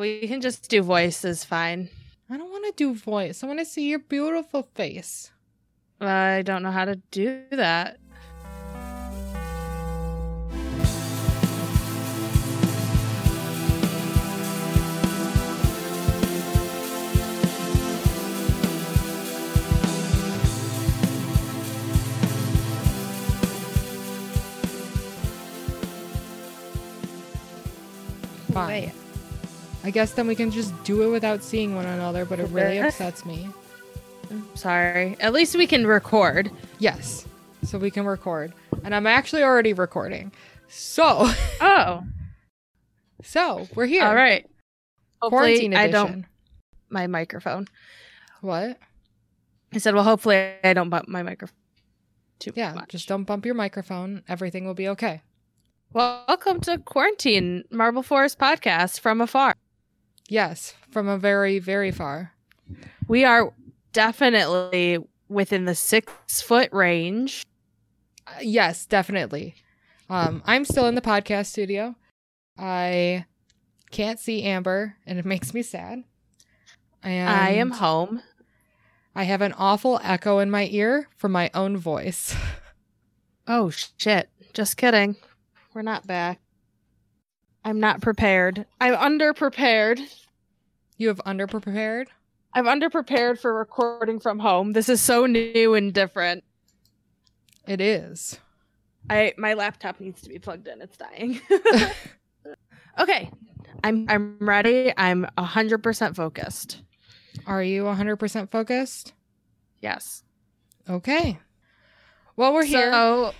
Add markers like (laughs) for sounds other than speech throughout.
We can just do voices fine. I don't want to do voice. I want to see your beautiful face. I don't know how to do that. Fine. Wait. I guess then we can just do it without seeing one another, but it really upsets me. Sorry. At least we can record. Yes. So we can record. And I'm actually already recording. So, (laughs) Oh, so we're here. all right. Quarantine Hopefully, I edition. don't my microphone. What? I said, well, hopefully I don't bump my microphone too Yeah, much. just don't bump your microphone. Everything will be okay. Welcome to Quarantine Marble Forest podcast from afar. Yes, from a very, very far. We are definitely within the six foot range. Uh, yes, definitely. Um, I'm still in the podcast studio. I can't see Amber, and it (laughs) makes me sad. And I am home. I have an awful echo in my ear from my own voice. (laughs) Oh shit! Just kidding. We're not back. I'm not prepared. I'm underprepared. You have underprepared. I'm underprepared for recording from home. This is so new and different. It is. I my laptop needs to be plugged in. It's dying. (laughs) (laughs) okay. I'm I'm ready. I'm 100% focused. Are you 100% focused? Yes. Okay. Well, we're here. So,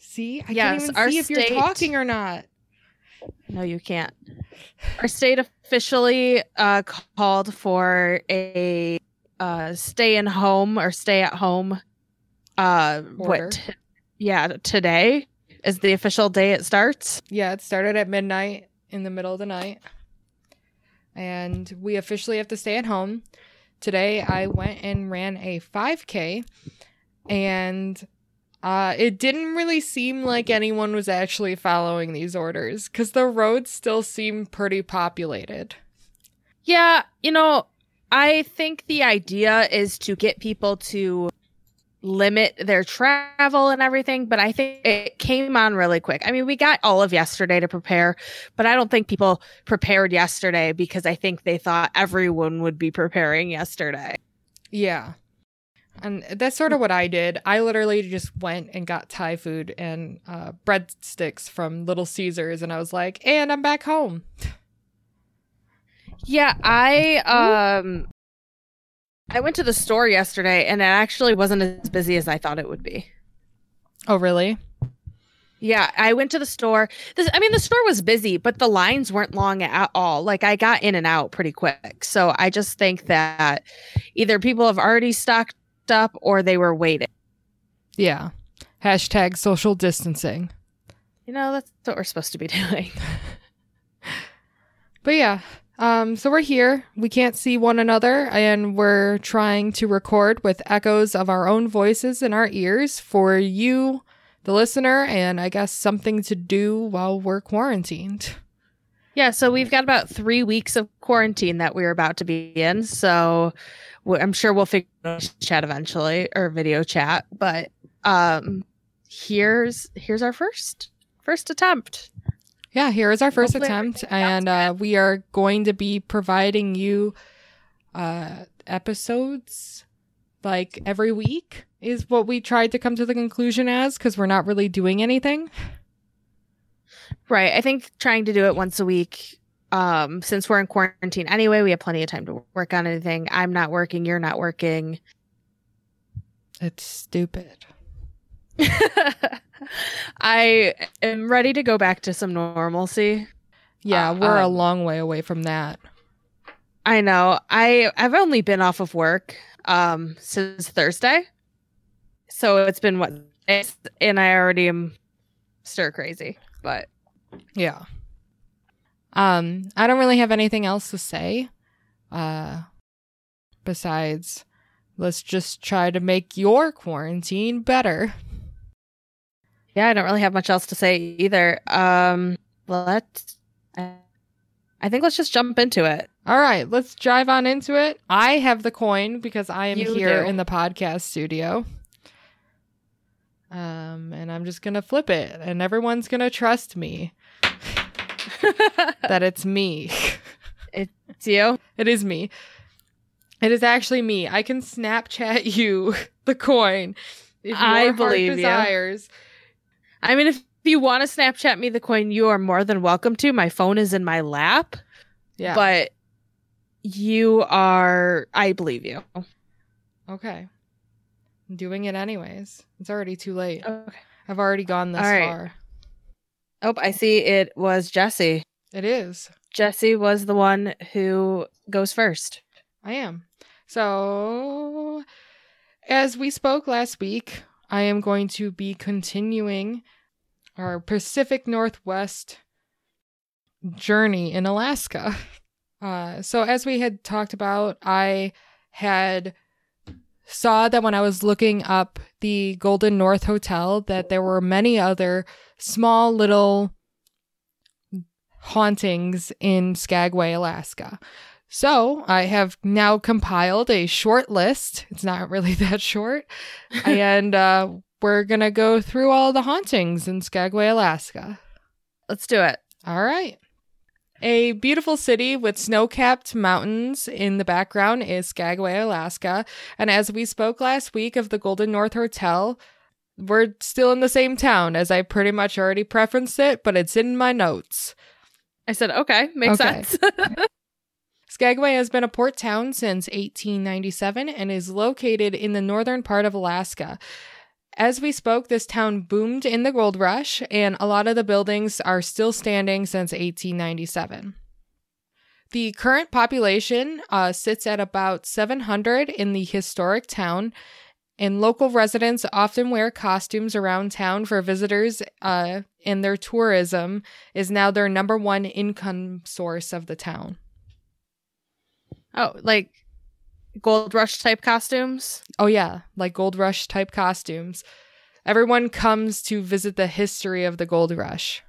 See, I Yes, can't even see if you're talking or not. No you can't. Our state officially uh called for a uh stay in home or stay at home uh Order. what t- yeah, today is the official day it starts. Yeah, it started at midnight in the middle of the night. And we officially have to stay at home. Today I went and ran a 5K and uh, it didn't really seem like anyone was actually following these orders because the roads still seem pretty populated. Yeah, you know, I think the idea is to get people to limit their travel and everything, but I think it came on really quick. I mean, we got all of yesterday to prepare, but I don't think people prepared yesterday because I think they thought everyone would be preparing yesterday. Yeah. And that's sort of what I did. I literally just went and got Thai food and uh, breadsticks from Little Caesars, and I was like, and I'm back home. Yeah, I um I went to the store yesterday and it actually wasn't as busy as I thought it would be. Oh, really? Yeah, I went to the store. This, I mean, the store was busy, but the lines weren't long at all. Like I got in and out pretty quick. So I just think that either people have already stocked up or they were waiting. Yeah. Hashtag social distancing. You know, that's what we're supposed to be (laughs) doing. But yeah, um, so we're here. We can't see one another, and we're trying to record with echoes of our own voices in our ears for you, the listener, and I guess something to do while we're quarantined. Yeah, so we've got about three weeks of quarantine that we're about to be in. So I'm sure we'll figure out chat eventually or video chat. But um, here's here's our first first attempt. Yeah, here is our first Hopefully attempt, and uh, we are going to be providing you uh, episodes like every week, is what we tried to come to the conclusion as, because we're not really doing anything. Right. I think trying to do it once a week. Um, since we're in quarantine anyway, we have plenty of time to work on anything. I'm not working. You're not working. It's stupid. (laughs) I am ready to go back to some normalcy. Yeah, Uh, we're a um, long way away from that. I know. I I've only been off of work um since Thursday. So it's been what and I already am stir crazy. But Yeah. Um, I don't really have anything else to say. Uh, besides, let's just try to make your quarantine better. yeah, I don't really have much else to say either. Um let's I think let's just jump into it. All right, let's drive on into it. I have the coin because I am You here do. in the podcast studio. Um, and I'm just gonna flip it, and everyone's gonna trust me (laughs) that it's me. it's you. it is me. It is actually me. I can Snapchat (laughs) you the coin if your I believe you. I mean, if you want to Snapchat me the coin, you are more than welcome to. My phone is in my lap, Yeah. but you are. I believe you. okay. I'm doing it anyways. It's already too late. Okay. I've already gone this right. far. Oh, I see. It was Jessi. It is. Jessi was the one who goes first. I am. So, as we spoke last week, I am going to be continuing our Pacific Northwest journey in Alaska. (laughs) Uh, so, as we had talked about, I had saw that when I was looking up the Golden North Hotel that there were many other small little hauntings in Skagway, Alaska. So I have now compiled a short list. It's not really (laughs) that short. (laughs) and uh, we're going to go through all the hauntings in Skagway, Alaska. Let's do it. All right. A beautiful city with snow capped mountains in the background is Skagway, Alaska. And as we spoke last week of the Golden North Hotel, we're still in the same town as I pretty much already preferenced it, but it's in my notes. I said, okay, makes Okay. sense. (laughs) Skagway has been a port town since 1897 and is located in the northern part of Alaska. As we spoke, this town boomed in the gold rush, and a lot of the buildings are still standing since 1897. The current population uh, sits at about 700 in the historic town, and local residents often wear costumes around town for visitors, uh, and their tourism is now their number one income source of the town. oh, like gold rush type costumes. Oh yeah, like gold rush type costumes. Everyone comes to visit the history of the gold rush.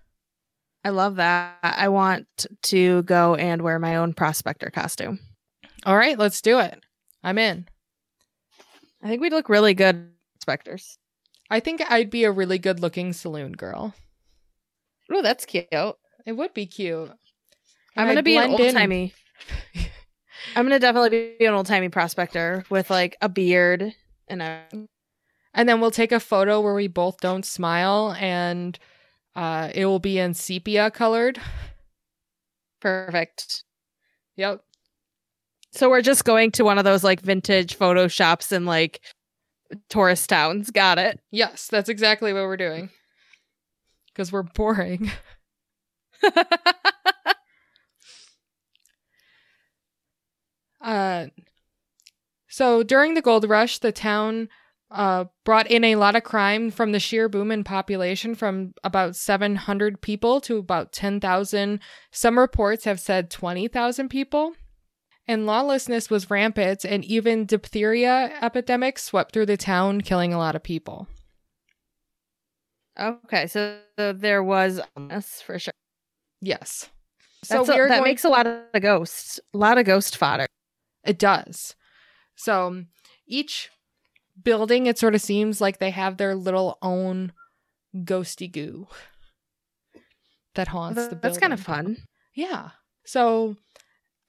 I love that. I want to go and wear my own prospector costume. All right, let's do it. I'm in. I think we'd look really good, prospectors. I think I'd be a really good looking saloon girl. Oh, that's cute. It would be cute. I'm gonna I'd be an old timey. (laughs) I'm gonna definitely be an old timey prospector with like a beard and a. And then we'll take a photo where we both don't smile and uh it will be in sepia colored. Perfect. Yep. So we're just going to one of those like vintage photo shops in like tourist towns. Got it. Yes, that's exactly what we're doing. Cuz we're boring. (laughs) Uh, so during the gold rush, the town uh, brought in a lot of crime from the sheer boom in population from about 700 people to about 10,000. Some reports have said 20,000 people. And lawlessness was rampant, and even diphtheria epidemics swept through the town, killing a lot of people. okay, so, so there was this for sure. Yes. So So are that going makes a lot of ghosts. A lot of ghost fodder. It does. So um, each building, it sort of seems like they have their little own ghosty goo that haunts the building. That's kind of fun. Yeah. So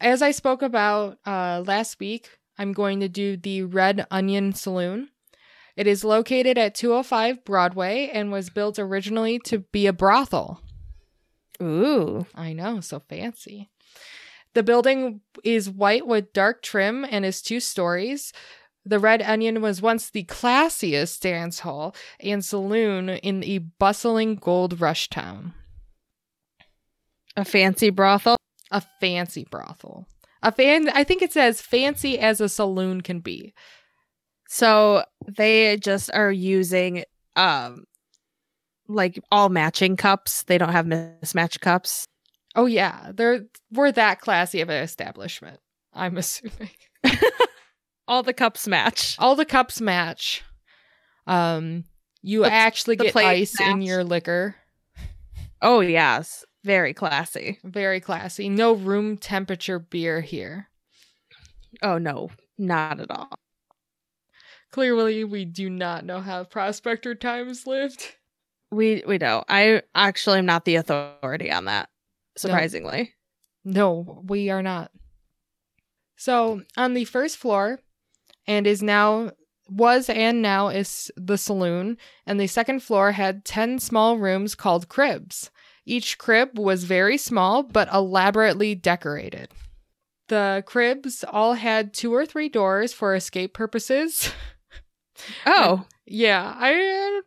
as I spoke about uh, last week, I'm going to do the Red Onion Saloon. It is located at 205 Broadway and was built originally to be a brothel. Ooh. I know, so fancy. The building is white with dark trim and is two stories. The Red Onion was once the classiest dance hall and saloon in the bustling gold rush town. A fancy brothel. A fancy brothel. A fan I think it's as fancy as a saloon can be. So they just are using um like all matching cups. They don't have mismatched cups. Oh yeah, they're we're that classy of an establishment. I'm assuming. (laughs) All the cups match. All the cups match. Um you The- actually the get ice in your liquor. Oh yes. Very classy. Very classy. No room temperature beer here. Oh no, not at all. Clearly, we do not know how Prospector Times lived. We we don't. I actually am not the authority on that. Surprisingly. No, we are not. So, on the first floor, and is now was and now is the saloon, and the second floor had 10 small rooms called cribs. Each crib was very small but elaborately decorated. The cribs all had two or three doors for escape purposes. (laughs) Oh, Yeah, I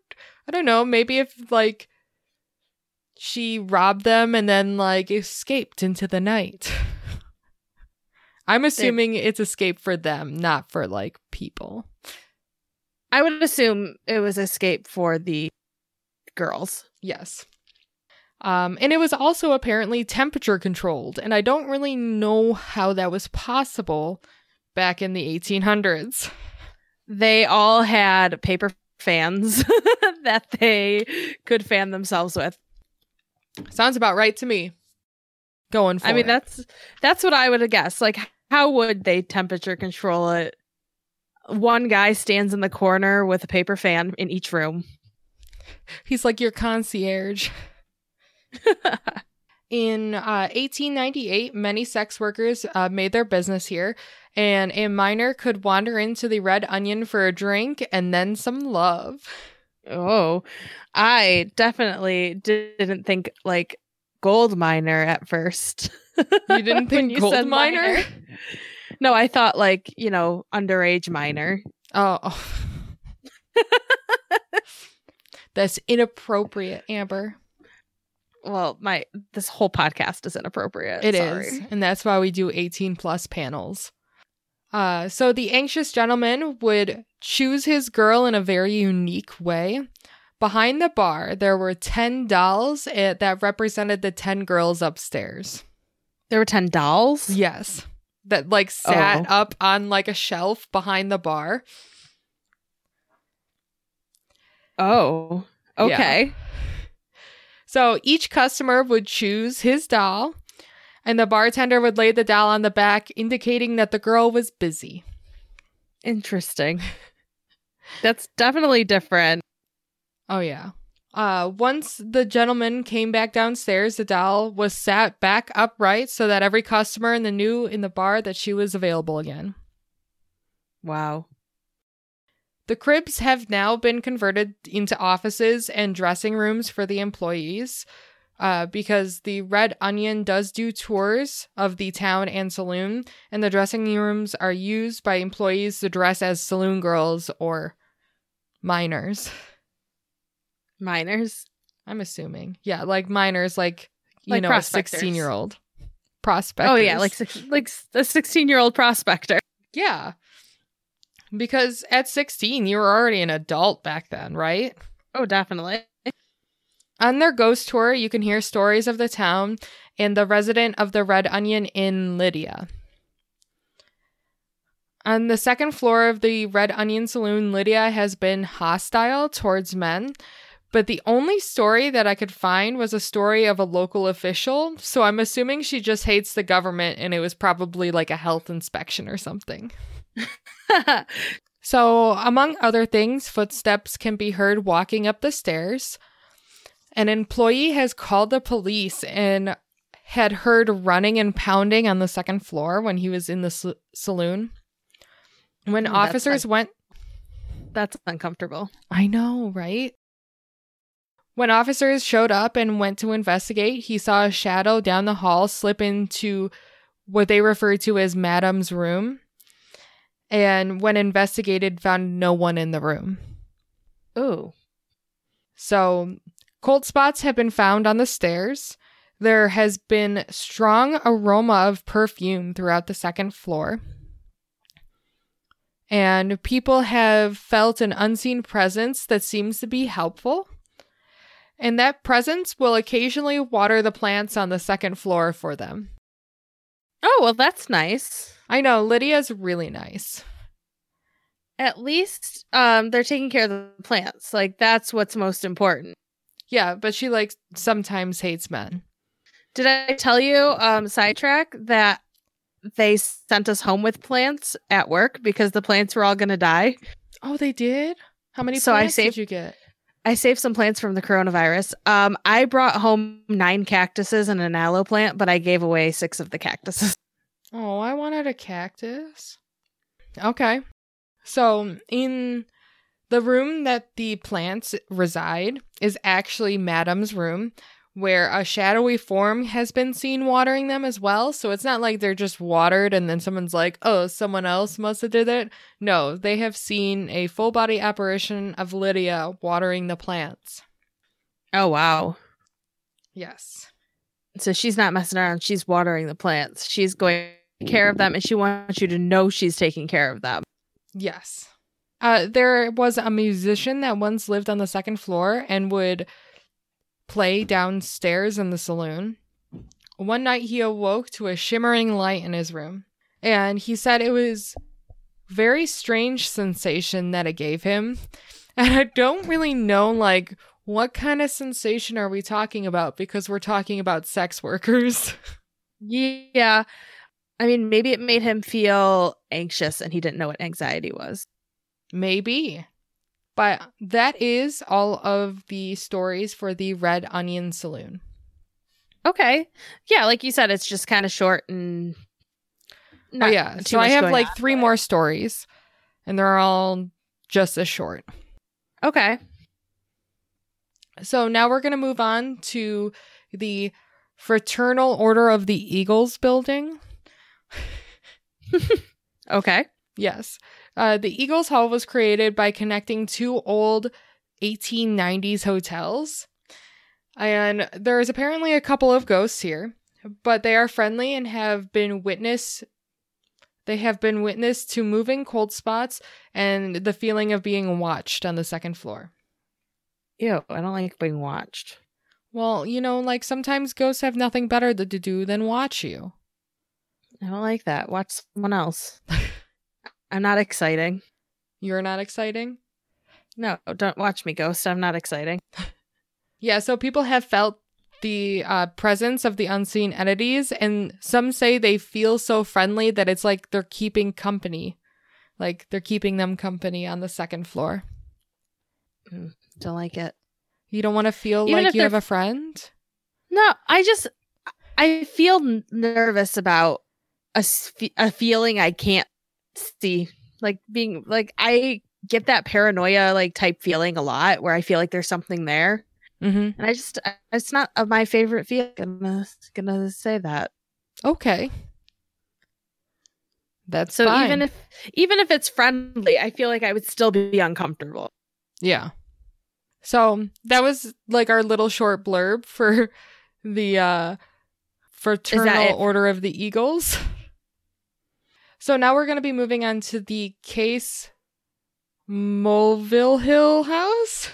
I don't know, maybe if like she robbed them and then like escaped into the night. (laughs) I'm assuming it's escape for them, not for like people. I would assume it was escape for the girls. Yes. Um, and it was also apparently temperature controlled, and I don't really know how that was possible back in the 1800s. They all had paper fans (laughs) that they could fan themselves with. Sounds about right to me. Going for I mean, it. that's that's what I would have guessed. Like, how would they temperature control it? One guy stands in the corner with a paper fan in each room. He's like your concierge. (laughs) In uh, 1898, many sex workers uh, made their business here, and a miner could wander into the Red Onion for a drink and then some love. Oh, I definitely didn't think like gold miner at first. You didn't (laughs) think gold said miner? no, I thought like, you know, underage miner. Oh. (laughs) That's inappropriate, Amber. Well, my this whole podcast is inappropriate. It is, Sorry. And that's why we do 18 plus panels. Uh, so the anxious gentleman would choose his girl in a very unique way. Behind the bar, there were 10 dolls eh, that represented the 10 girls upstairs. There were 10 dolls? Yes. That like sat Oh. up on like a shelf behind the bar. Oh. Okay. So each customer would choose his doll, and the bartender would lay the doll on the back, indicating that the girl was busy. Interesting. (laughs) That's definitely different. Oh yeah. Uh once the gentleman came back downstairs, the doll was sat back upright so that every customer in the knew in the bar that she was available again. Wow. The cribs have now been converted into offices and dressing rooms for the employees. Uh, because the Red Onion does do tours of the town and saloon, and the dressing rooms are used by employees to dress as saloon girls or minors. Minors. I'm assuming. Yeah, like minors, like you Like know, a 16 year old prospect. Oh yeah, like like a 16 year old prospector. yeah, because at 16 you were already an adult back then, right? Oh, definitely. On their ghost tour, you can hear stories of the town and the resident of the Red Onion in Lydia. On the second floor of the Red Onion Saloon, Lydia has been hostile towards men, but the only story that I could find was a story of a local official, so I'm assuming she just hates the government and it was probably like a health inspection or something. (laughs) So, among other things, footsteps can be heard walking up the stairs. An employee has called the police and had heard running and pounding on the second floor when he was in the s- saloon. When Ooh, that's officers went, That's uncomfortable. I know, right? When officers showed up and went to investigate, he saw a shadow down the hall slip into what they referred to as Madam's room. And when investigated, found no one in the room. Ooh. So, cold spots have been found on the stairs. There has been strong aroma of perfume throughout the second floor. And people have felt an unseen presence that seems to be helpful. And that presence will occasionally water the plants on the second floor for them. Oh, well, that's nice. I know, Lydia's really nice. At least um they're taking care of the plants. Like that's what's most important. Yeah, but she like sometimes hates men. Did I tell you, um, sidetrack, that they sent us home with plants at work because the plants were all going to die? Oh, they did? How many So I plants saved- did you get? I saved some plants from the coronavirus. Um, I brought home nine cactuses and an aloe plant, but I gave away six of the cactuses. (laughs) Oh, I wanted a cactus. Okay. So, in the room that the plants reside is actually Madam's room, where a shadowy form has been seen watering them as well. So, it's not like they're just watered and then someone's like, oh, someone else must have did it. No, they have seen a full body apparition of Lydia watering the plants. Oh, wow. Yes. So she's not messing around. She's watering the plants. She's going to take care of them, and she wants you to know she's taking care of them. Yes. Uh, there was a musician that once lived on the second floor and would play downstairs in the saloon. One night he awoke to a shimmering light in his room, and he said it was very strange sensation that it gave him. (laughs) And I don't really know like what kind of sensation are we talking about because we're talking about sex workers. (laughs) Yeah. I mean, maybe it made him feel anxious and he didn't know what anxiety was. Maybe. But that is all of the stories for the Red Onion Saloon. Okay. Yeah, like you said, it's just kind of short and. Oh, yeah. too So I have like on, three but- more stories, and they're all just as short. Okay. So now we're going to move on to the Fraternal Order of the Eagles building. (laughs) Okay. Yes. Uh, the Eagles Hall was created by connecting two old 1890s hotels. And there is apparently a couple of ghosts here, but they are friendly and have been witness they have been witness to moving cold spots and the feeling of being watched on the second floor. Ew, I don't like being watched. Well, you know, like sometimes ghosts have nothing better to do than watch you. I don't like that. Watch someone else. (laughs) I'm not exciting. You're not exciting? No, don't watch me, ghost. I'm not exciting. (laughs) Yeah, so people have felt the uh, presence of the unseen entities, and some say they feel so friendly that it's like they're keeping company. Like they're keeping them company on the second floor. Don't like it. You don't want to feel Even like you have they're- a friend? No, I just I feel nervous about a a feeling I can't see. Like being like I get that paranoia like type feeling a lot where I feel like there's something there. Mm-hmm. And I just I- it's not of my favorite feeling. I'm gonna, gonna say that. Okay. That's So fine. even if even if it's friendly, I feel like I would still be uncomfortable. Yeah. So that was like our little short blurb for (laughs) the uh Fraternal? Order of the Eagles. (laughs) So now we're going to be moving on to the case Mulville Hill House.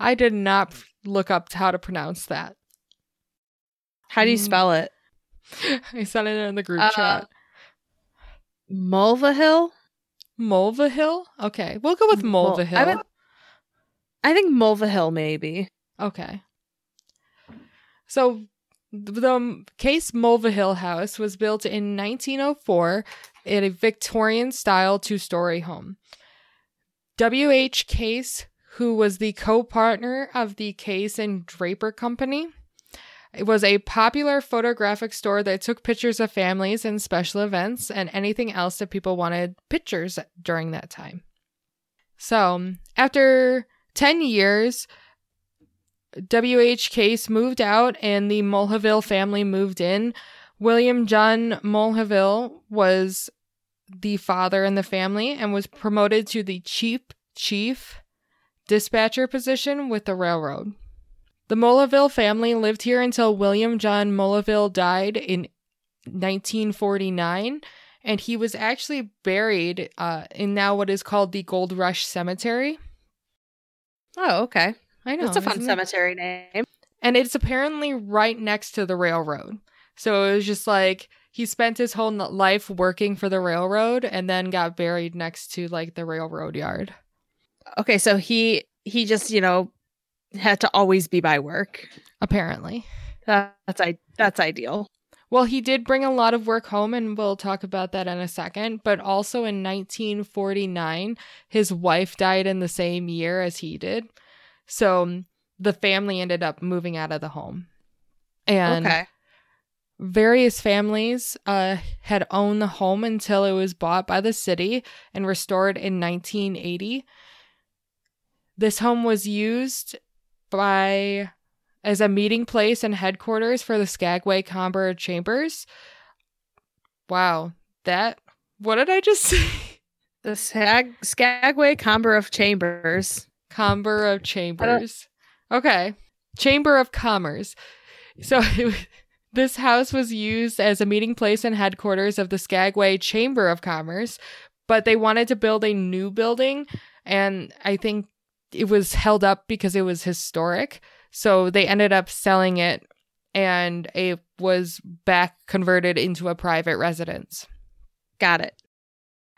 I did not look up how to pronounce that. How do you Mm. spell it? (laughs) I sent it in the group Uh, chat. Mulvihill? Mulvihill? Okay, we'll go with Mul- Mulvihill. I would- I think Mulvihill maybe. Okay. So the Case Mulvihill House was built in 1904 in a Victorian style two story home. W.H. Case, who was the co partner of the Case and Draper Company, it was a popular photographic store that took pictures of families and special events and anything else that people wanted pictures during that time. So, after 10 years, W.H. Case moved out and the Mulhaville family moved in. William John Mulhaville was the father in the family and was promoted to the chief chief dispatcher position with the railroad. The Mulhaville family lived here until William John Mulhaville died in 1949 and he was actually buried uh, in now what is called the Gold Rush Cemetery. Oh, okay. I know. It's a fun isn't it? cemetery name. And it's apparently right next to the railroad. So it was just like he spent his whole life working for the railroad and then got buried next to like the railroad yard. Okay, so he he just, you know, had to always be by work. Apparently. That, that's I that's ideal. Well, he did bring a lot of work home, and we'll talk about that in a second. But also in 1949, his wife died in the same year as he did. So um, the family ended up moving out of the home. And okay. various families uh, had owned the home until it was bought by the city and restored in 1980. This home was used by as a meeting place and headquarters for the Skagway Comber Chambers. Wow, that what did I just (laughs) say? The Skag- Skagway Comber of Chambers. Comber of Chambers. Okay. Chamber of Commerce. So it, (laughs) this house was used as a meeting place and headquarters of the Skagway Chamber of Commerce, but they wanted to build a new building and I think it was held up because it was historic. So they ended up selling it and it was back converted into a private residence. Got it.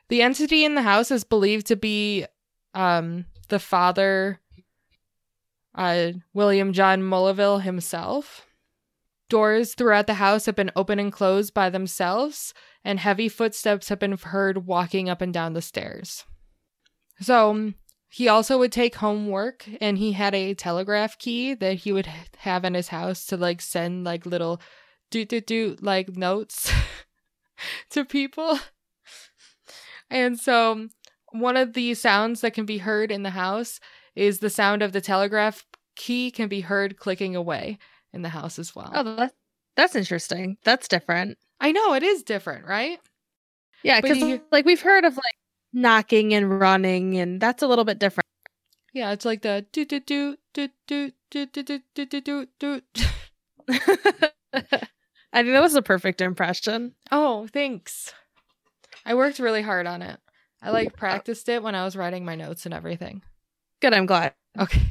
The entity in the house is believed to be um, the father, uh, William John Mullaville himself. Doors throughout the house have been open and closed by themselves, and heavy footsteps have been heard walking up and down the stairs. So, he also would take homework and he had a telegraph key that he would have in his house to like send like little do do do like notes (laughs) to people. And so one of the sounds that can be heard in the house is the sound of the telegraph key can be heard clicking away in the house as well. Oh, that, that's interesting. That's different. I know it is different, right? Yeah, because you- like we've heard of like knocking and running, and that's a little bit different. Yeah, it's like the do do do do do do do do do do do. I think that was a perfect impression. Oh, thanks. I worked really hard on it. I like practiced it when I was writing my notes and everything. Good, I'm glad. Okay.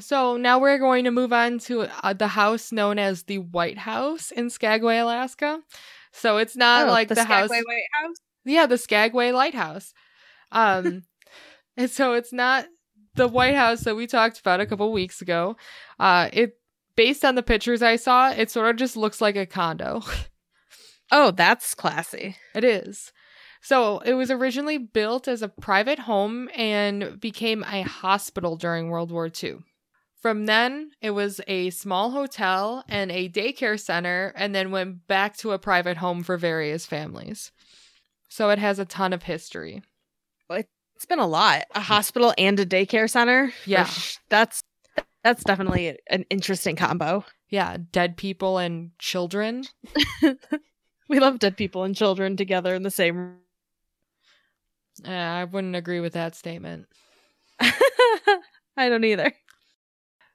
So now we're going to move on to uh, the house known as the White House in Skagway, Alaska. So it's not Oh, like the, house. Skagway White House. Yeah, the Skagway White House. Um, (laughs) and so it's not the White House that we talked about a couple weeks ago. Uh, it based on the pictures I saw, it sort of just looks like a condo. (laughs) Oh, that's classy. It is. So it was originally built as a private home and became a hospital during World War II. From then, it was a small hotel and a daycare center, and then went back to a private home for various families. So it has a ton of history. It's been a lot. A hospital and a daycare center. Yeah. that's that's definitely an interesting combo. Yeah, dead people and children. (laughs) We love dead people and children together in the same. Uh, I wouldn't agree with that statement. (laughs) I don't either.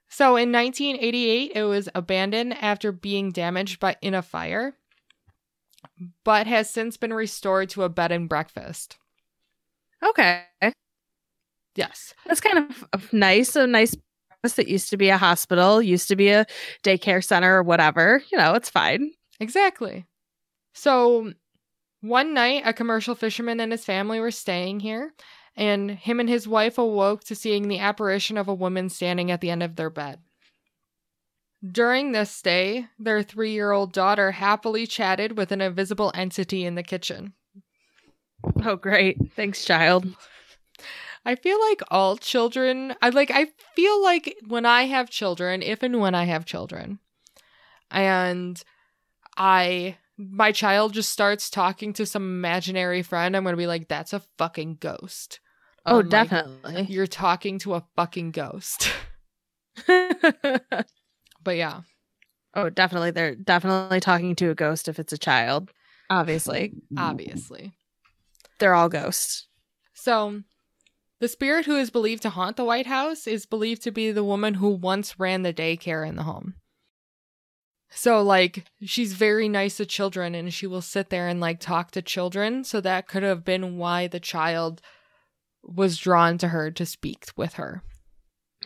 So in 1988, it was abandoned after being damaged by in a fire, but has since been restored to a bed and breakfast. Okay, Yes. that's kind of of nice. A nice place that used to be a hospital, used to be a daycare center or whatever. You know, it's fine. Exactly. So one night, a commercial fisherman and his family were staying here, and him and his wife awoke to seeing the apparition of a woman standing at the end of their bed. During this stay, their three year old daughter happily chatted with an invisible entity in the kitchen. Oh, great. Thanks, child. I feel like all children, I like I feel like when I have children, if and when I have children, and I my child just starts talking to some imaginary friend, I'm going to be like that's a fucking ghost. Oh, I'm like, definitely. You're talking to a fucking ghost. (laughs) (laughs) but yeah. oh, definitely. They're definitely talking to a ghost if it's a child. Obviously, Obviously. they're all ghosts. So, the spirit who is believed to haunt the White House is believed to be the woman who once ran the daycare in the home. So, like, she's very nice to children and she will sit there and, like, talk to children. So, that could have been why the child was drawn to her to speak with her.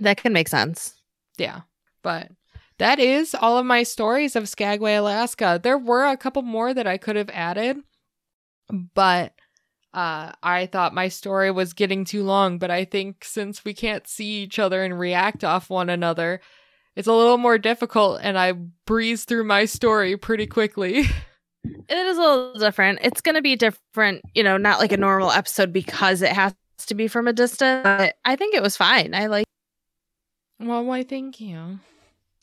That can make sense. Yeah. But that is all of my stories of Skagway, Alaska. There were a couple more that I could have added, but uh, I thought my story was getting too long. But I think since we can't see each other and react off one another, it's a little more difficult and I breeze through my story pretty quickly. (laughs) It is a little different. It's going to be different, you know, not like a normal episode because it has to be from a distance. But I think it was fine. I like. Well, why? Thank you.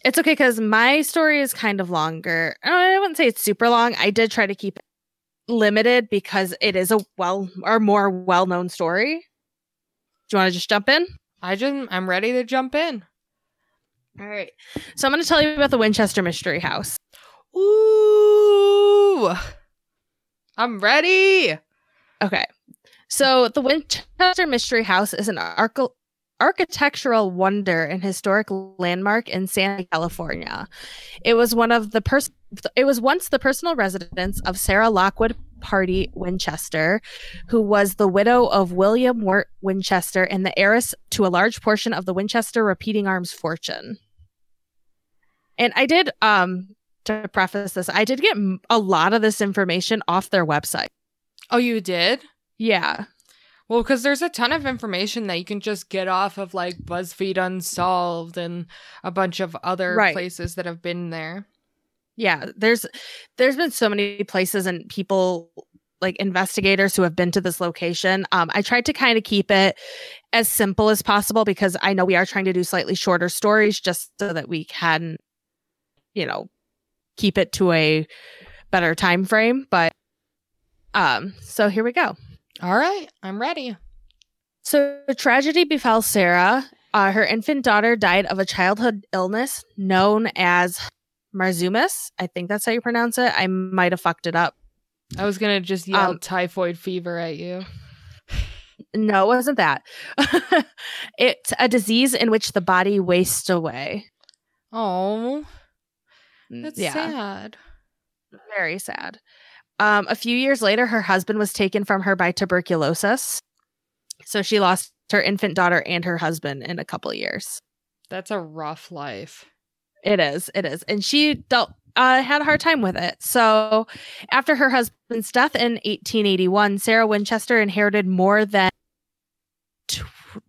It's okay because my story is kind of longer. Oh, I wouldn't say it's super long. I did try to keep it limited because it is a well or more well known story. Do you want to just jump in? I just I'm ready to jump in. All right. So I'm going to tell you about the Winchester Mystery House. Ooh. I'm ready. Okay. So the Winchester Mystery House is an arch- architectural wonder and historic landmark in San California. It was one of the pers- it was once the personal residence of Sarah Lockwood Pardee Winchester, who was the widow of William Wirt Winchester and the heiress to a large portion of the Winchester repeating arms fortune. And I did um to preface this, I did get a lot of this information off their website. Oh, you did? Yeah. Well, because there's a ton of information that you can just get off of like BuzzFeed Unsolved and a bunch of other right. places that have been there. Yeah, there's there's been so many places and people like investigators who have been to this location. Um, I tried to kind of keep it as simple as possible because I know we are trying to do slightly shorter stories just so that we can, you know, keep it to a better time frame. But um, so here we go. All right, I'm ready. So tragedy befell Sarah. Uh, her infant daughter died of a childhood illness known as marzumas. I think that's how you pronounce it. I might have fucked it up. I was gonna just yell um, typhoid fever at you. No, it wasn't that. (laughs) it's a disease in which the body wastes away. Oh, that's yeah. sad. Very sad. Um, a few years later, her husband was taken from her by tuberculosis. So she lost her infant daughter and her husband in a couple years. That's a rough life. It is. It is. And she dealt, uh, had a hard time with it. So after her husband's death in 1881, Sarah Winchester inherited more than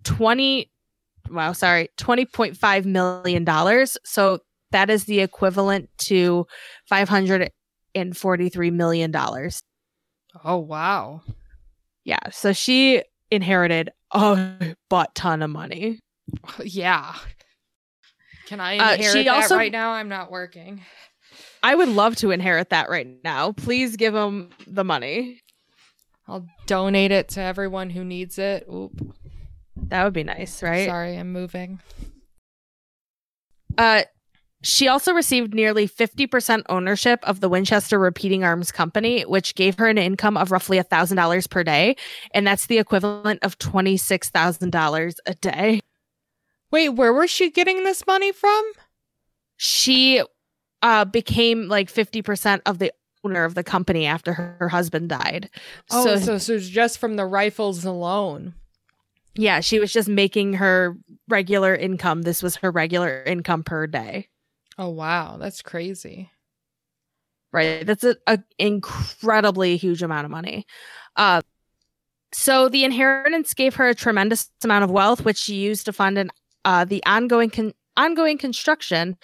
20 wow sorry 20.5 million dollars so that is the equivalent to 543 million dollars. Oh wow. Yeah, so she inherited a butt ton of money. (laughs) Yeah. Can I uh, inherit uh, that also, right now? I'm not working. I would love to inherit that right now. Please give them the money. I'll donate it to everyone who needs it. Oop. That would be nice, right? Sorry, I'm moving. Uh she also received nearly 50% ownership of the Winchester Repeating Arms Company, which gave her an income of roughly $1,000 per day. And that's the equivalent of $26,000 a day. Wait, where was she getting this money from? She uh, became like 50% of the owner of the company after her, her husband died. Oh, so, so, so just from the rifles alone. Yeah, she was just making her regular income. This was her regular income per day. Oh wow, that's crazy. Right, that's an incredibly huge amount of money. Uh, so the inheritance gave her a tremendous amount of wealth, which she used to fund an, uh, the ongoing con- ongoing construction.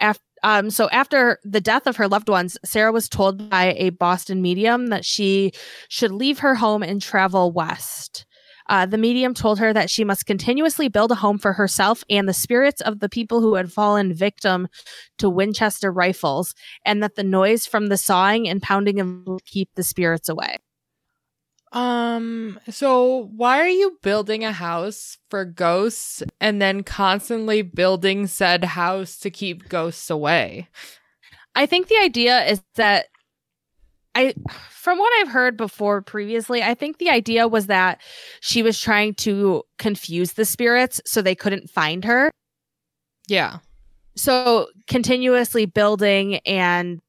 After, um, so after the death of her loved ones, Sarah was told by a Boston medium that she should leave her home and travel west. Uh, the medium told her that she must continuously build a home for herself and the spirits of the people who had fallen victim to Winchester rifles, and that the noise from the sawing and pounding would keep the spirits away. Um, so why are you building a house for ghosts and then constantly building said house to keep ghosts away? I think the idea is that I from what I've heard before previously, I think the idea was that she was trying to confuse the spirits so they couldn't find her. Yeah. So continuously building and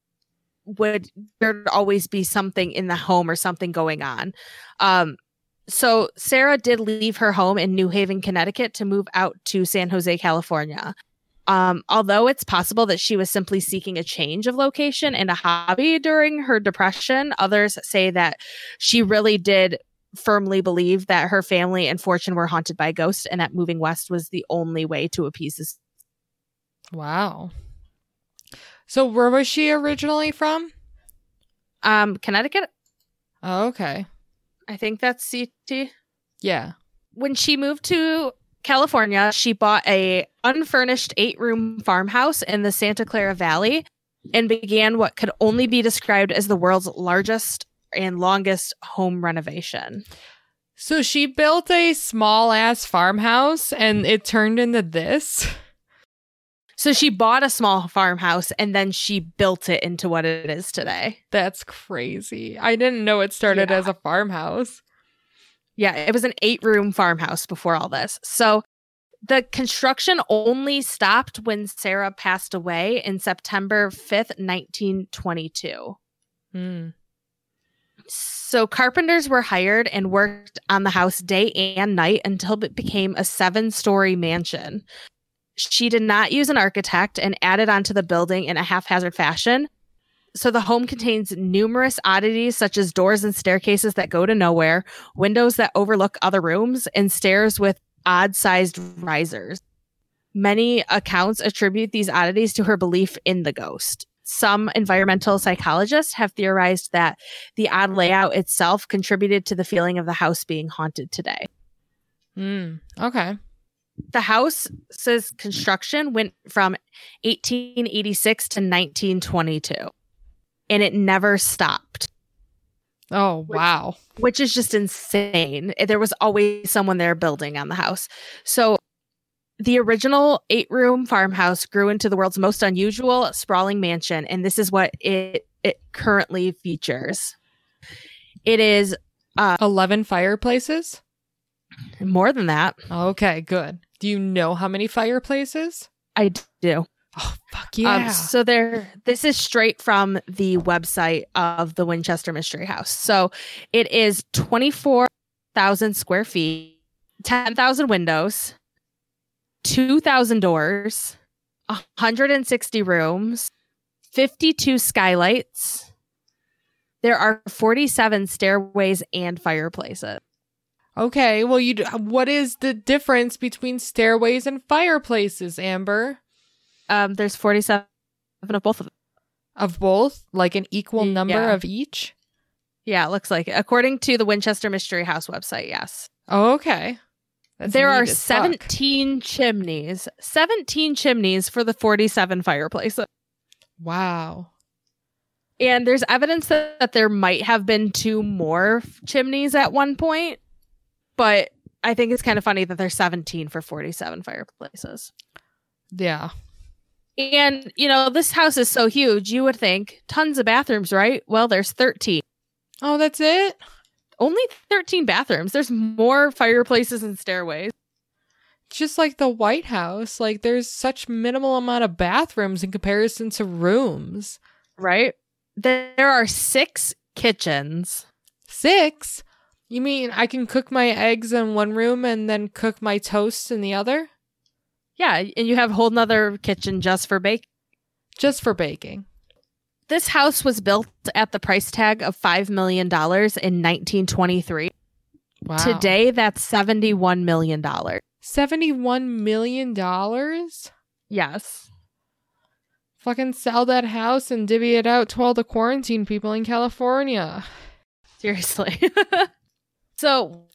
would there'd always be something in the home or something going on. Um so Sarah did leave her home in New Haven, Connecticut to move out to San Jose, California. Um, although it's possible that she was simply seeking a change of location and a hobby during her depression, others say that she really did firmly believe that her family and fortune were haunted by ghosts and that moving west was the only way to appease this. Wow. So where was she originally from? Um, Connecticut. Oh, okay. I think that's CT. Yeah. When she moved to California, she bought a unfurnished eight-room farmhouse in the Santa Clara Valley and began what could only be described as the world's largest and longest home renovation. So she built a small ass farmhouse and it turned into this. So she bought a small farmhouse and then she built it into what it is today. That's crazy. I didn't know it started Yeah. as a farmhouse. Yeah, it was an eight room farmhouse before all this. So the construction only stopped when Sarah passed away in September 5th, 1922. Hmm. So carpenters were hired and worked on the house day and night until it became a seven story mansion. She did not use an architect and added onto the building in a haphazard fashion. So the home contains numerous oddities such as doors and staircases that go to nowhere, windows that overlook other rooms, and stairs with odd sized risers. Many accounts attribute these oddities to her belief in the ghost. Some environmental psychologists have theorized that the odd layout itself contributed to the feeling of the house being haunted today. Hmm. Okay. The house's construction went from 1886 to 1922, and it never stopped, Oh, wow. which is just insane. Eh, there was always someone there building on the house. So, the original eight room farmhouse grew into the world's most unusual, sprawling mansion, and this is what it, it currently features. It is uh, 11 fireplaces? more than that. Okay, good. Do you know how many fireplaces? I do. Oh, fuck Um, yeah. so there, this is straight from the website of the Winchester Mystery House. So it is 24,000 square feet, 10,000 windows, 2,000 doors, 160 rooms, 52 skylights. There are 47 stairways and fireplaces. okay, well, you. What is the difference between stairways and fireplaces, Amber? Um, there's 47 of both of them. Of both, like an equal number Yeah. of each. Yeah, it looks like it. According to the Winchester Mystery House website, yes. Oh, okay. That's there are neat as fuck. 17 chimneys 17 chimneys for the 47 fireplaces Wow. and there's evidence that, that there might have been two more f- chimneys at one point but i think it's kind of funny that there's 17 for 47 fireplaces Yeah. And you know this house is so huge you would think tons of bathrooms right well there's 13 Oh, that's it. only 13 bathrooms there's more fireplaces and stairways Just like the White House, like there's such minimal amount of bathrooms in comparison to rooms. right there are six kitchens Six. You mean I can cook my eggs in one room and then cook my toast in the other? Yeah and you have a whole nother kitchen just for bake Just for baking. This house was built at the price tag of $5 million in 1923. Wow. Today, that's $71 million. $71 million? Yes. Fucking sell that house and divvy it out to all the quarantine people in California. Seriously. (laughs) so,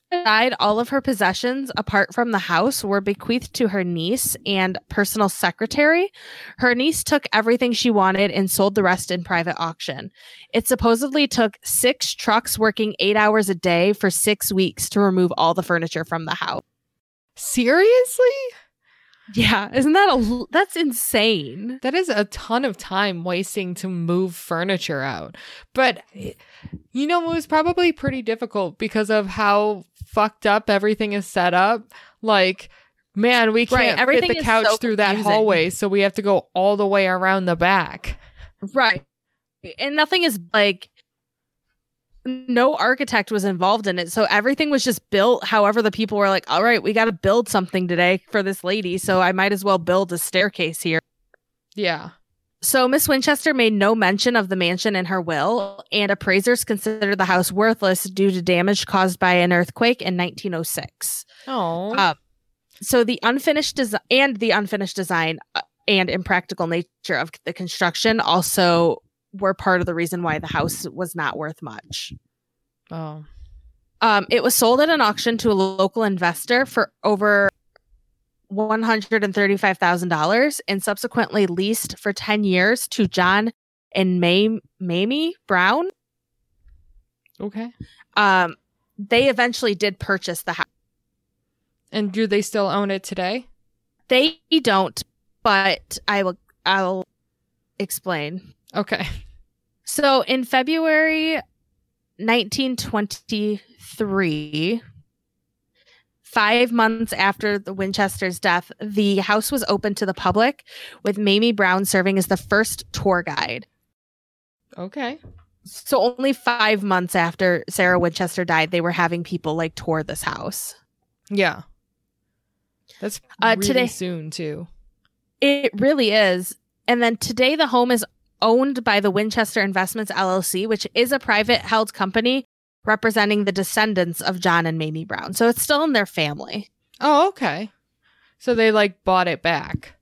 all of her possessions, apart from the house, were bequeathed to her niece and personal secretary. Her niece took everything she wanted and sold the rest in private auction. It supposedly took six trucks working eight hours a day for six weeks to remove all the furniture from the house. Seriously? Yeah, isn't that a that's insane? That is a ton of time wasting to move furniture out. But eh, you know, it was probably pretty difficult because of how fucked up everything is set up. Like, man, we can't everything fit the couch so through that confusing. hallway, so we have to go all the way around the back. Right. And nothing is like no architect was involved in it. So everything was just built however the people were like, "All right, we got to build something today for this lady, so I might as well build a staircase here." Yeah. So Miss Winchester made no mention of the mansion in her will, and appraisers considered the house worthless due to damage caused by an earthquake in 1906. Oh. Uh, so the unfinished design and the unfinished design uh, and impractical nature of the construction also were part of the reason why the house was not worth much. Oh. Um, it was sold at an auction to a local investor for over $135,000 and subsequently leased for 10 years to John and May- Mamie Brown. Okay. Um, they eventually did purchase the house. And do they still own it today? They don't, but I will I'll explain. Okay. So in February 1923, five months after the Winchester's death, the house was open to the public, with Mamie Brown serving as the first tour guide. Okay. So only five months after Sarah Winchester died, they were having people like tour this house. Yeah. That's Uh, today- soon too. It really is. And then today, the home is owned by the Winchester Investments LLC, which is a private held company representing the descendants of John and Mamie Brown. So it's still in their family. Oh, okay. So they like bought it back.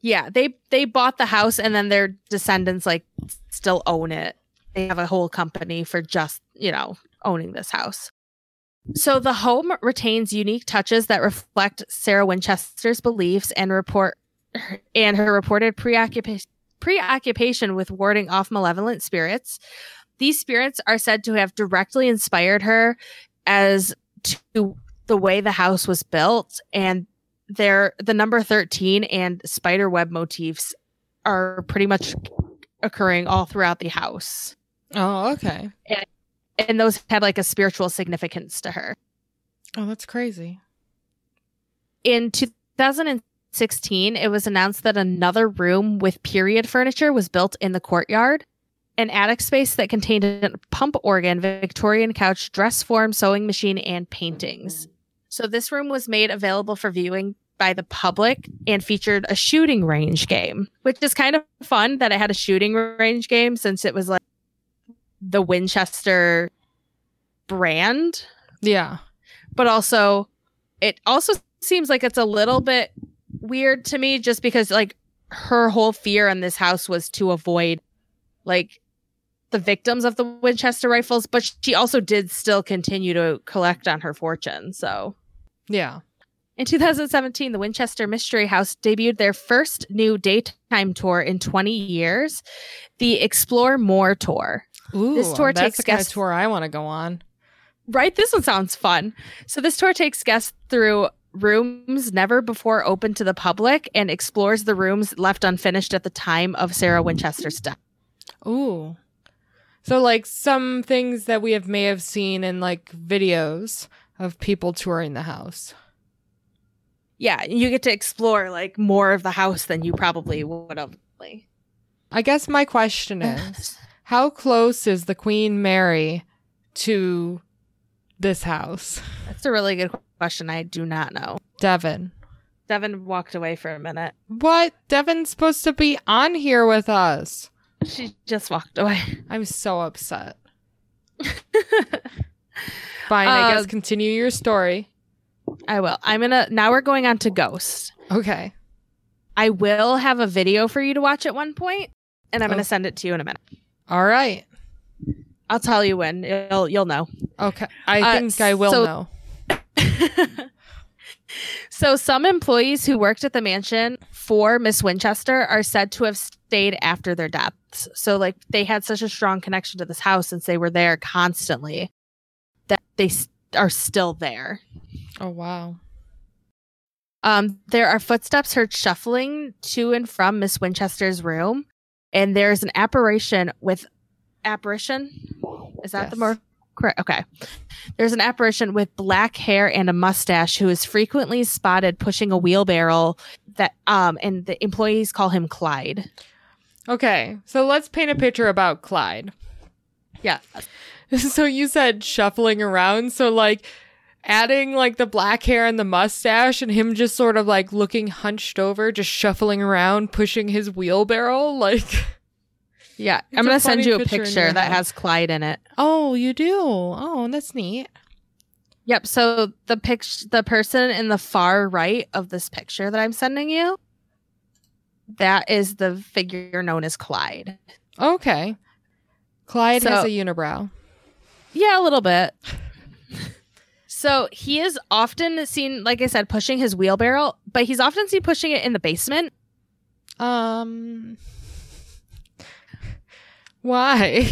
Yeah, they they bought the house and then their descendants like still own it. They have a whole company for just, you know, owning this house. So the home retains unique touches that reflect Sarah Winchester's beliefs and report and her reported preoccupation preoccupation with warding off malevolent spirits. These spirits are said to have directly inspired her as to the way the house was built and there the number 13 and spider web motifs are pretty much occurring all throughout the house Oh, okay. and those had like a spiritual significance to her Oh, that's crazy. in 2016 it was announced that another room with period furniture was built in the courtyard an attic space that contained a pump organ victorian couch dress form sewing machine and paintings so this room was made available for viewing by the public and featured a shooting range game which is kind of fun that it had a shooting range game since it was like the winchester brand Yeah. but also it also seems like it's a little bit weird to me just because like her whole fear in this house was to avoid like the victims of the Winchester rifles, but she also did still continue to collect on her fortune. So Yeah. in 2017, the Winchester Mystery House debuted their first new daytime tour in 20 years, the Explore More tour. Ooh, This tour that's takes the kind guests- of tour I want to go on. Right? This one sounds fun. So this tour takes guests through rooms never before open to the public and explores the rooms left unfinished at the time of Sarah Winchester's death. Ooh. So like some things that we have may have seen in like videos of people touring the house. Yeah, you get to explore like more of the house than you probably would have. I guess my question (laughs) is, how close is the Queen Mary to this house? That's a really good question. I do not know. Devin. Devin walked away for a minute. What? Devin's supposed to be on here with us. She just walked away. (laughs) I'm so upset. (laughs) Fine, I guess Uh, continue your story. I will. I'm gonna now we're going on to Ghost. Okay. I will have a video for you to watch at one point, and I'm Oh. gonna send it to you in a minute. All right. I'll tell you when. You'll you'll know. Okay. I Uh, think I will so- know. (laughs) so some employees who worked at the mansion for Miss Winchester are said to have stayed after their deaths. So like they had such a strong connection to this house since they were there constantly that they s- are still there. Oh wow. Um, there are footsteps heard shuffling to and from Miss Winchester's room, and there's an apparition with apparition. Is that the Yes. more correct? Okay. There's an apparition with black hair and a mustache who is frequently spotted pushing a wheelbarrow. That um, and the employees call him Clyde. Okay. So let's paint a picture about Clyde. Yeah, (laughs) So you said shuffling around. So like adding like the black hair and the mustache and him just sort of like looking hunched over, just shuffling around, pushing his wheelbarrow. Like, (laughs) yeah. It's I'm gonna send you a picture picture that has Clyde in it. oh, you do. Oh, that's neat. Yep. So the picture, the person in the far right of this picture that I'm sending you that is the figure known as Clyde. Okay. Clyde has a unibrow. Yeah, a little bit. (laughs) so he is often seen, like I said, pushing his wheelbarrow, but he's often seen pushing it in the basement. Um. Why?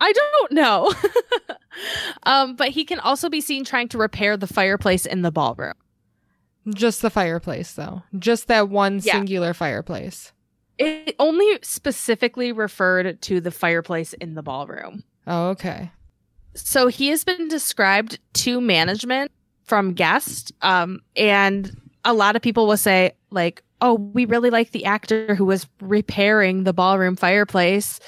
I don't know. (laughs) um, but he can also be seen trying to repair the fireplace in the ballroom. Just the fireplace, though. Just that one Yeah. singular fireplace. It only specifically referred to the fireplace in the ballroom. Oh, okay. So he has been described to management from guests, um, and a lot of people will say, like, "Oh, we really like the actor who was repairing the ballroom fireplace,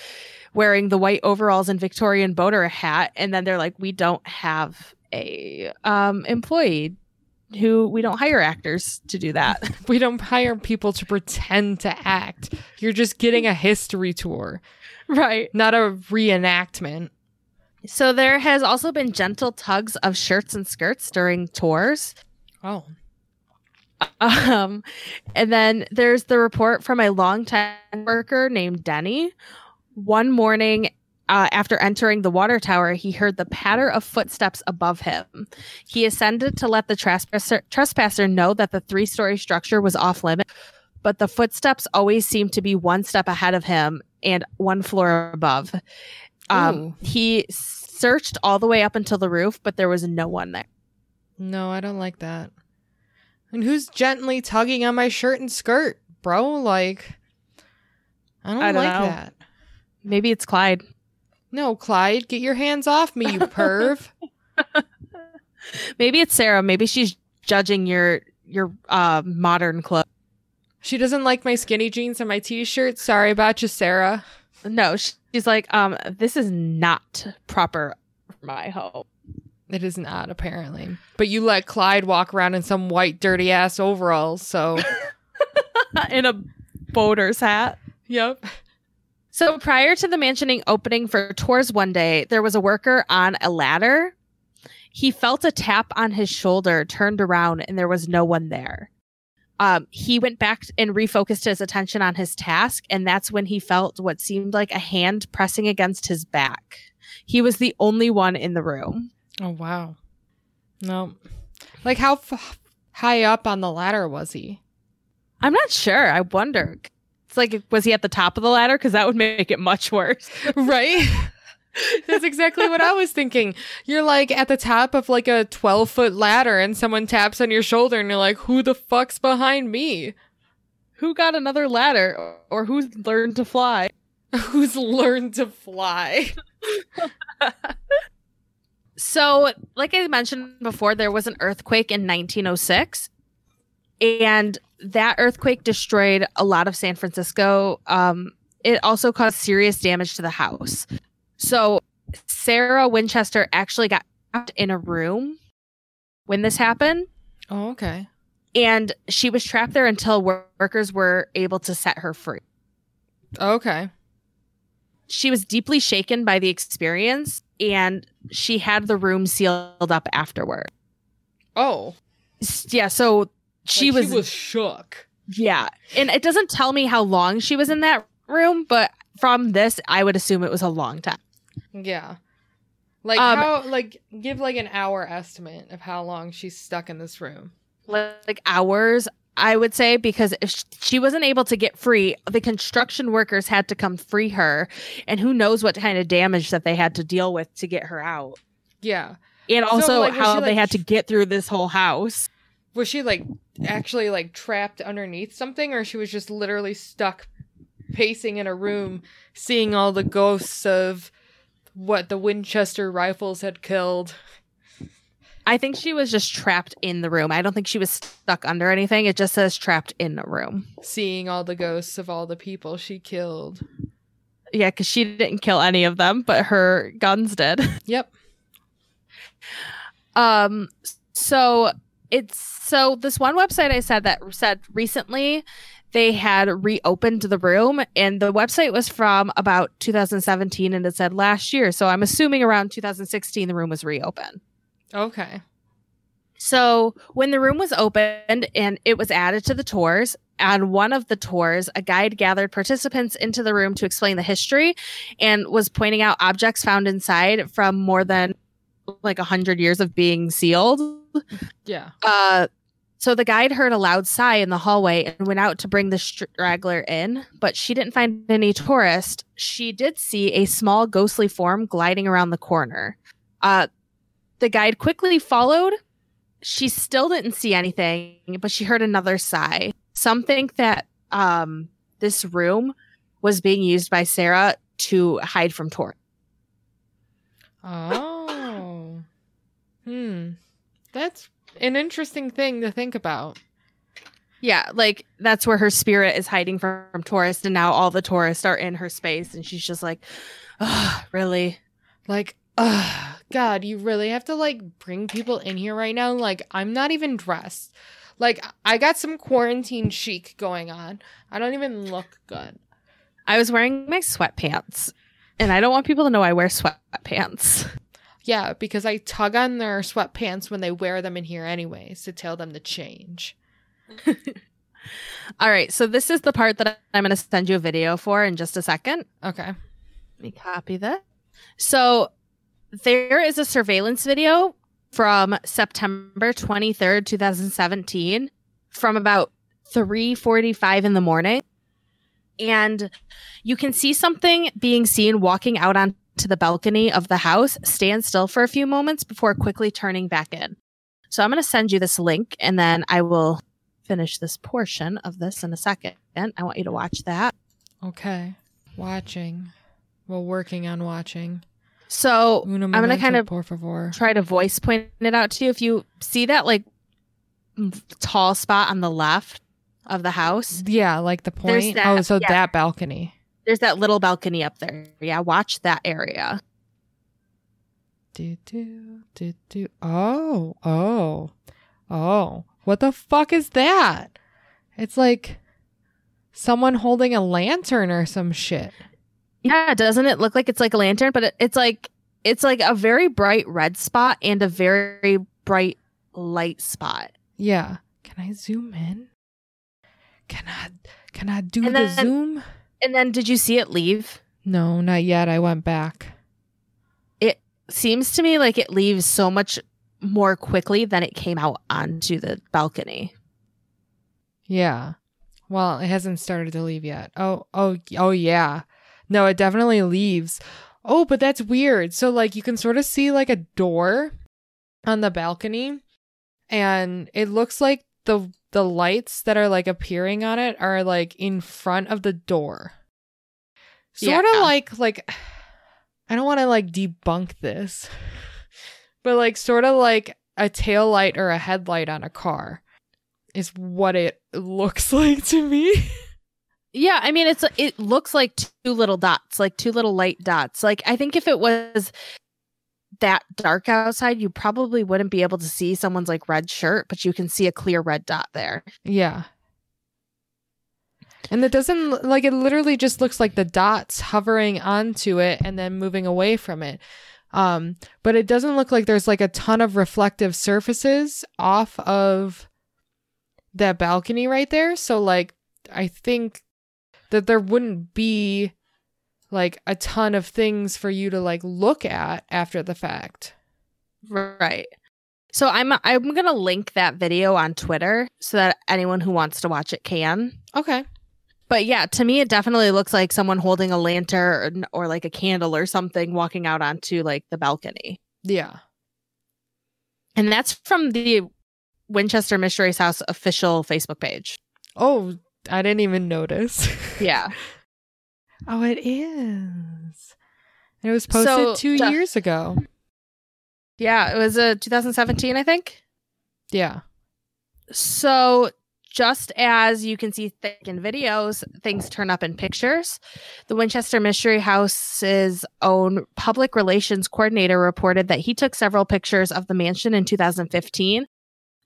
wearing the white overalls and Victorian boater hat." And then they're like, "We don't have a um, employee who we don't hire actors to do that." (laughs) We don't hire people to pretend to act. You're just getting a history tour, right. not a reenactment. So there has also been gentle tugs of shirts and skirts during tours. Oh. Um, and then there's the report from a longtime worker named Denny. One morning, uh, after entering the water tower, he heard the patter of footsteps above him. He ascended to let the trespasser, trespasser know that the three story structure was off limit, but the footsteps always seemed to be one step ahead of him and one floor above. Um, he searched all the way up until the roof, but there was no one there. No, I don't like that. And who's gently tugging on my shirt and skirt, bro? Like, I don't, I don't like know. that. Maybe it's Clyde. No, Clyde, get your hands off me, you perv. (laughs) (laughs) Maybe it's Sarah. Maybe she's judging your your uh, modern clothes. she doesn't like my skinny jeans and my t-shirt. Sorry about you, Sarah. No, she's like, um, this is not proper for my home. It is not, apparently. But you let Clyde walk around in some white, dirty ass overalls, so. (laughs) In a boater's hat. yep. So prior to the mansioning opening for tours one day, there was a worker on a ladder. He felt a tap on his shoulder, turned around, and there was no one there. Um, he went back and refocused his attention on his task, and that's when he felt what seemed like a hand pressing against his back. He was the only one in the room. Oh, wow. No. Like, how f- high up on the ladder was he? I'm not sure. I wonder. It's like, was he at the top of the ladder? Because that would make it much worse. (laughs) Right? (laughs) That's exactly what I was thinking. You're like at the top of like a 12 foot ladder and someone taps on your shoulder and you're like, who the fuck's behind me? Who got another ladder, or, or who's learned to fly? (laughs) Who's learned to fly? So, like I mentioned before, there was an earthquake in 1906, and that earthquake destroyed a lot of San Francisco. Um, it also caused serious damage to the house. So, Sarah Winchester actually got trapped in a room when this happened, Oh, okay. and she was trapped there until workers were able to set her free. Okay. She was deeply shaken by the experience, and she had the room sealed up afterward. Oh. Yeah, so she Like, was, was shook. yeah, and it doesn't tell me how long she was in that room, but from this, I would assume it was a long time. Yeah. Like Um, how like give like an hour estimate of how long she's stuck in this room. like hours i would say because if she wasn't able to get free the construction workers had to come free her and who knows what kind of damage that they had to deal with to get her out Yeah. and also like, how she, they had to get through this whole house Was she like actually like trapped underneath something or she was just literally stuck pacing in a room seeing all the ghosts of what the Winchester rifles had killed? I think she was just trapped in the room i don't think she was stuck under anything it just says trapped in the room Seeing all the ghosts of all the people she killed. yeah because she didn't kill any of them but her guns did (laughs) Yep. Um, so it's so this one website I said that said recently they had reopened the room, and the website was from about 2017, and it said last year. So I'm assuming around 2016 the room was reopened. Okay. So when the room was opened and it was added to the tours, on one of the tours, a guide gathered participants into the room to explain the history and was pointing out objects found inside from more than like a hundred years of being sealed. Yeah. Uh, so the guide heard a loud sigh in the hallway and went out to bring the straggler in, but she didn't find any tourist. She did see a small ghostly form gliding around the corner. Uh, the guide quickly followed. She still didn't see anything, but she heard another sigh. Some think that um, this room was being used by Sarah to hide from Tor. Oh. hmm. That's an interesting thing to think about. Yeah, like that's where her spirit is hiding from, from tourists, and now all the tourists are in her space, and she's just like, oh, really? Like, ugh, God, you really have to like bring people in here right now. Like, I'm not even dressed. Like, I got some quarantine chic going on. I don't even look good. I was wearing my sweatpants, and I don't want people to know I wear sweatpants. Yeah, because I tug on their sweatpants when they wear them in here anyways to tell them to change. (laughs) All right, so this is the part that I'm going to send you a video for in just a second. Okay. Let me copy that. So there is a surveillance video from September 23rd, 2017 from about 3:45 in the morning. And you can see something being seen walking out onto the balcony of the house, stand still for a few moments before quickly turning back in. So I'm going to send you this link and then I will finish this portion of this in a second. I want you to watch that. Okay. Watching. Well, working on watching. So I'm going to kind of por favor. try to voice point it out to you. If you see that like tall spot on the left of the house. Yeah, like the point. That, oh, so yeah. that balcony. There's that little balcony up there. Yeah, watch that area. Do, do, do, do. Oh, oh, oh. What the fuck is that? It's like someone holding a lantern or some shit. Yeah, doesn't it look like it's like a lantern? But it, it's like it's like a very bright red spot and a very bright light spot. Yeah. Can I zoom in? Can I can I do and the then, zoom? And then did you see it leave? No, not yet. I went back. It seems to me like it leaves so much more quickly than it came out onto the balcony. Yeah. Well, it hasn't started to leave yet. Oh, oh, oh, yeah. No, it definitely leaves. Oh, but that's weird. So, like, you can sort of see like a door on the balcony, and it looks like the the lights that are like appearing on it are like in front of the door. Sort of like like (sighs) I don't want to like debunk this. (laughs) But like sort of like a tail light or a headlight on a car is what it (laughs) looks like to me. (laughs) Yeah, I mean it's it looks like two little dots, like two little light dots. Like I think if it was that dark outside, you probably wouldn't be able to see someone's like red shirt, but you can see a clear red dot there. Yeah. And it doesn't like it literally just looks like the dots hovering onto it and then moving away from it. Um, but it doesn't look like there's like a ton of reflective surfaces off of that balcony right there. So like I think that there wouldn't be like a ton of things for you to like look at after the fact. Right. So I'm I'm going to link that video on Twitter so that anyone who wants to watch it can. Okay. But yeah, to me it definitely looks like someone holding a lantern or, or like a candle or something walking out onto like the balcony. Yeah. And that's from the Winchester Mysteries House official Facebook page. Oh, I didn't even notice. yeah. (laughs) Oh, it is. It was posted so, two years ago. Yeah, it was a uh, 2017, I think. Yeah. So just as you can see thick in videos, things turn up in pictures. The Winchester Mystery House's own public relations coordinator reported that he took several pictures of the mansion in 2015.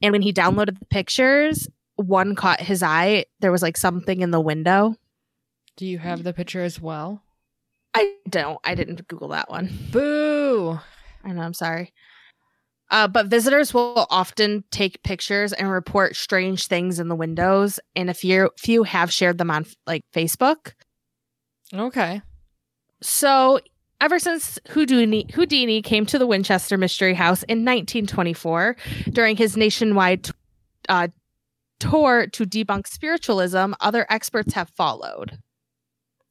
And when he downloaded the pictures, one caught his eye. There was like something in the window. Do you have the picture as well? I don't. I didn't Google that one. Boo. I know. I'm sorry. Uh, but visitors will often take pictures and report strange things in the windows, and a few few have shared them on like Facebook. Okay. So ever since Houdini, Houdini came to the Winchester Mystery House in 1924 during his nationwide uh, tour to debunk spiritualism, other experts have followed.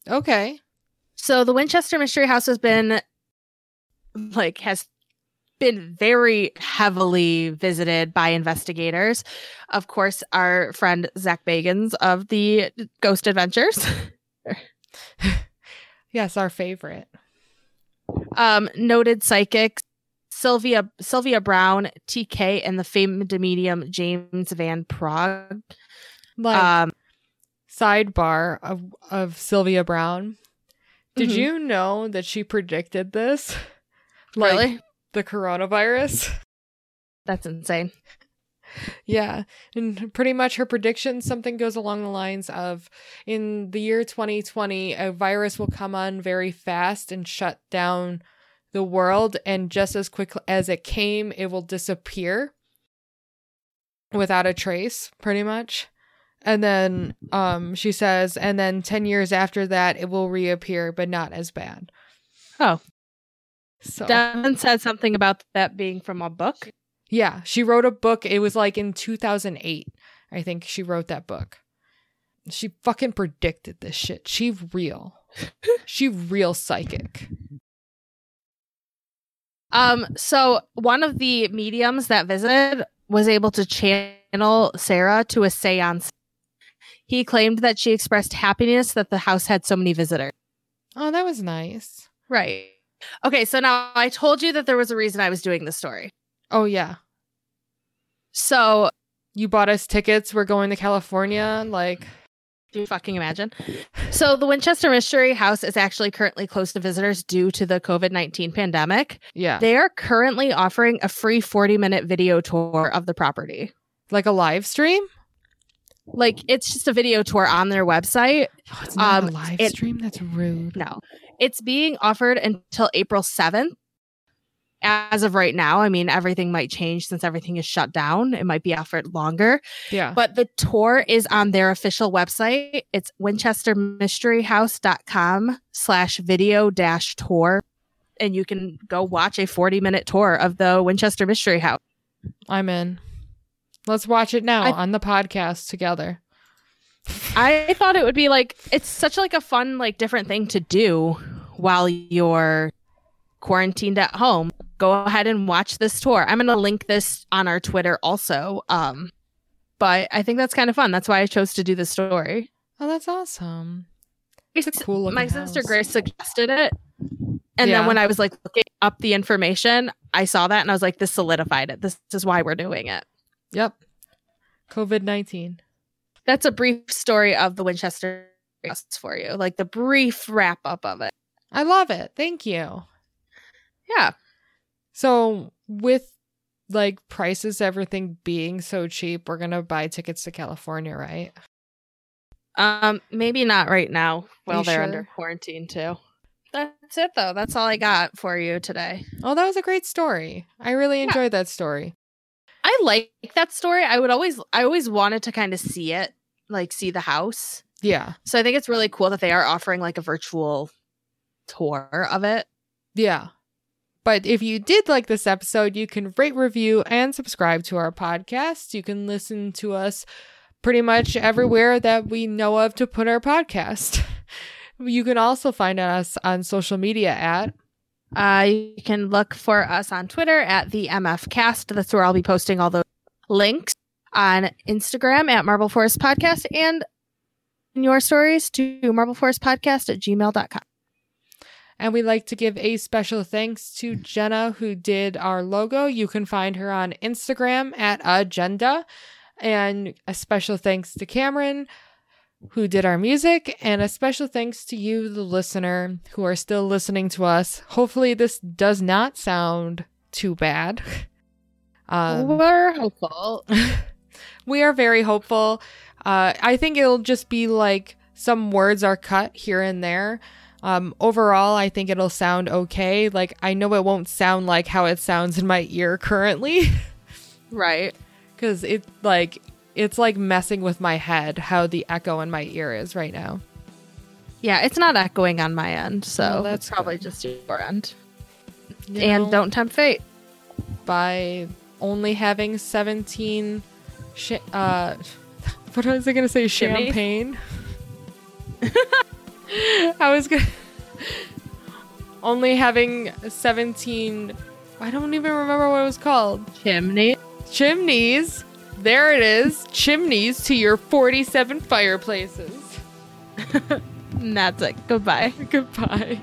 Okay. So the Winchester Mystery House has been like has been very heavily visited by investigators. Of course, our friend Zach Bagans of the Ghost Adventures. (laughs) yes, our favorite. Um, noted psychics Sylvia Sylvia Browne, TK, and the famed medium James Van Praagh. Like um, sidebar of of Sylvia Browne. Did mm-hmm. you know that she predicted this? Like really? the coronavirus? (laughs) That's insane. Yeah. And pretty much her prediction something goes along the lines of in the year 2020 a virus will come on very fast and shut down the world and just as quick as it came it will disappear without a trace pretty much. And then um she says and then 10 years after that it will reappear but not as bad. Oh. So Devin said something about that being from a book. Yeah, she wrote a book. It was like in 2008. I think she wrote that book. She fucking predicted this shit. She real. (laughs) she real psychic. Um so one of the mediums that visited was able to channel Sarah to a séance. He claimed that she expressed happiness that the house had so many visitors. Oh, that was nice. Right. Okay, so now I told you that there was a reason I was doing this story. Oh yeah. So you bought us tickets. We're going to California. Like, do you fucking imagine? So the Winchester Mystery House is actually currently closed to visitors due to the COVID nineteen pandemic. Yeah, they are currently offering a free forty minute video tour of the property, like a live stream. Like it's just a video tour on their website. Oh, it's not um, a live it, stream. That's rude. No, it's being offered until April 7th. As of right now, I mean, everything might change since everything is shut down. It might be offered longer. Yeah. But the tour is on their official website. It's winchestermysteryhouse.com slash video dash tour. And you can go watch a 40 minute tour of the Winchester Mystery House. I'm in. Let's watch it now I, on the podcast together. I thought it would be like it's such like a fun like different thing to do while you're quarantined at home. Go ahead and watch this tour. I'm going to link this on our Twitter also. Um but I think that's kind of fun. That's why I chose to do the story. Oh, that's awesome. Cool. My house. sister Grace suggested it. And yeah. then when I was like looking up the information, I saw that and I was like, this solidified it. This is why we're doing it. Yep. COVID 19 that's a brief story of the Winchester House for you, like the brief wrap up of it. I love it. Thank you. Yeah. So with like prices, everything being so cheap, we're gonna buy tickets to California, right? Um, maybe not right now while they're sure? under quarantine too. That's it though. That's all I got for you today. Oh, that was a great story. I really enjoyed yeah. that story. I like that story. I would always I always wanted to kind of see it, like see the house. Yeah. So I think it's really cool that they are offering like a virtual tour of it. Yeah. But if you did like this episode, you can rate, review, and subscribe to our podcast. You can listen to us pretty much everywhere that we know of to put our podcast. (laughs) You can also find us on social media at uh, you can look for us on Twitter at the MF Cast. That's where I'll be posting all the links on Instagram at Marble Forest Podcast and your stories to Marble Forest Podcast at gmail.com. And we'd like to give a special thanks to Jenna, who did our logo. You can find her on Instagram at Agenda. And a special thanks to Cameron, who did our music, and a special thanks to you, the listener, who are still listening to us. Hopefully, this does not sound too bad. (laughs) Um, We're hopeful. (laughs) we are very hopeful. Uh, I think it'll just be like some words are cut here and there. Um, overall, I think it'll sound okay. Like, I know it won't sound like how it sounds in my ear currently. (laughs) Right. Because it, like, it's like messing with my head how the echo in my ear is right now. Yeah, it's not echoing on my end, so that's probably good. just your end. You and know, don't tempt fate. by only having 17 sh- uh (laughs) what was I going to say champagne (laughs) (laughs) I was to (laughs) only having 17 I don't even remember what it was called Chimney. chimneys there it is chimneys to your 47 fireplaces And that's it. Goodbye. (laughs) goodbye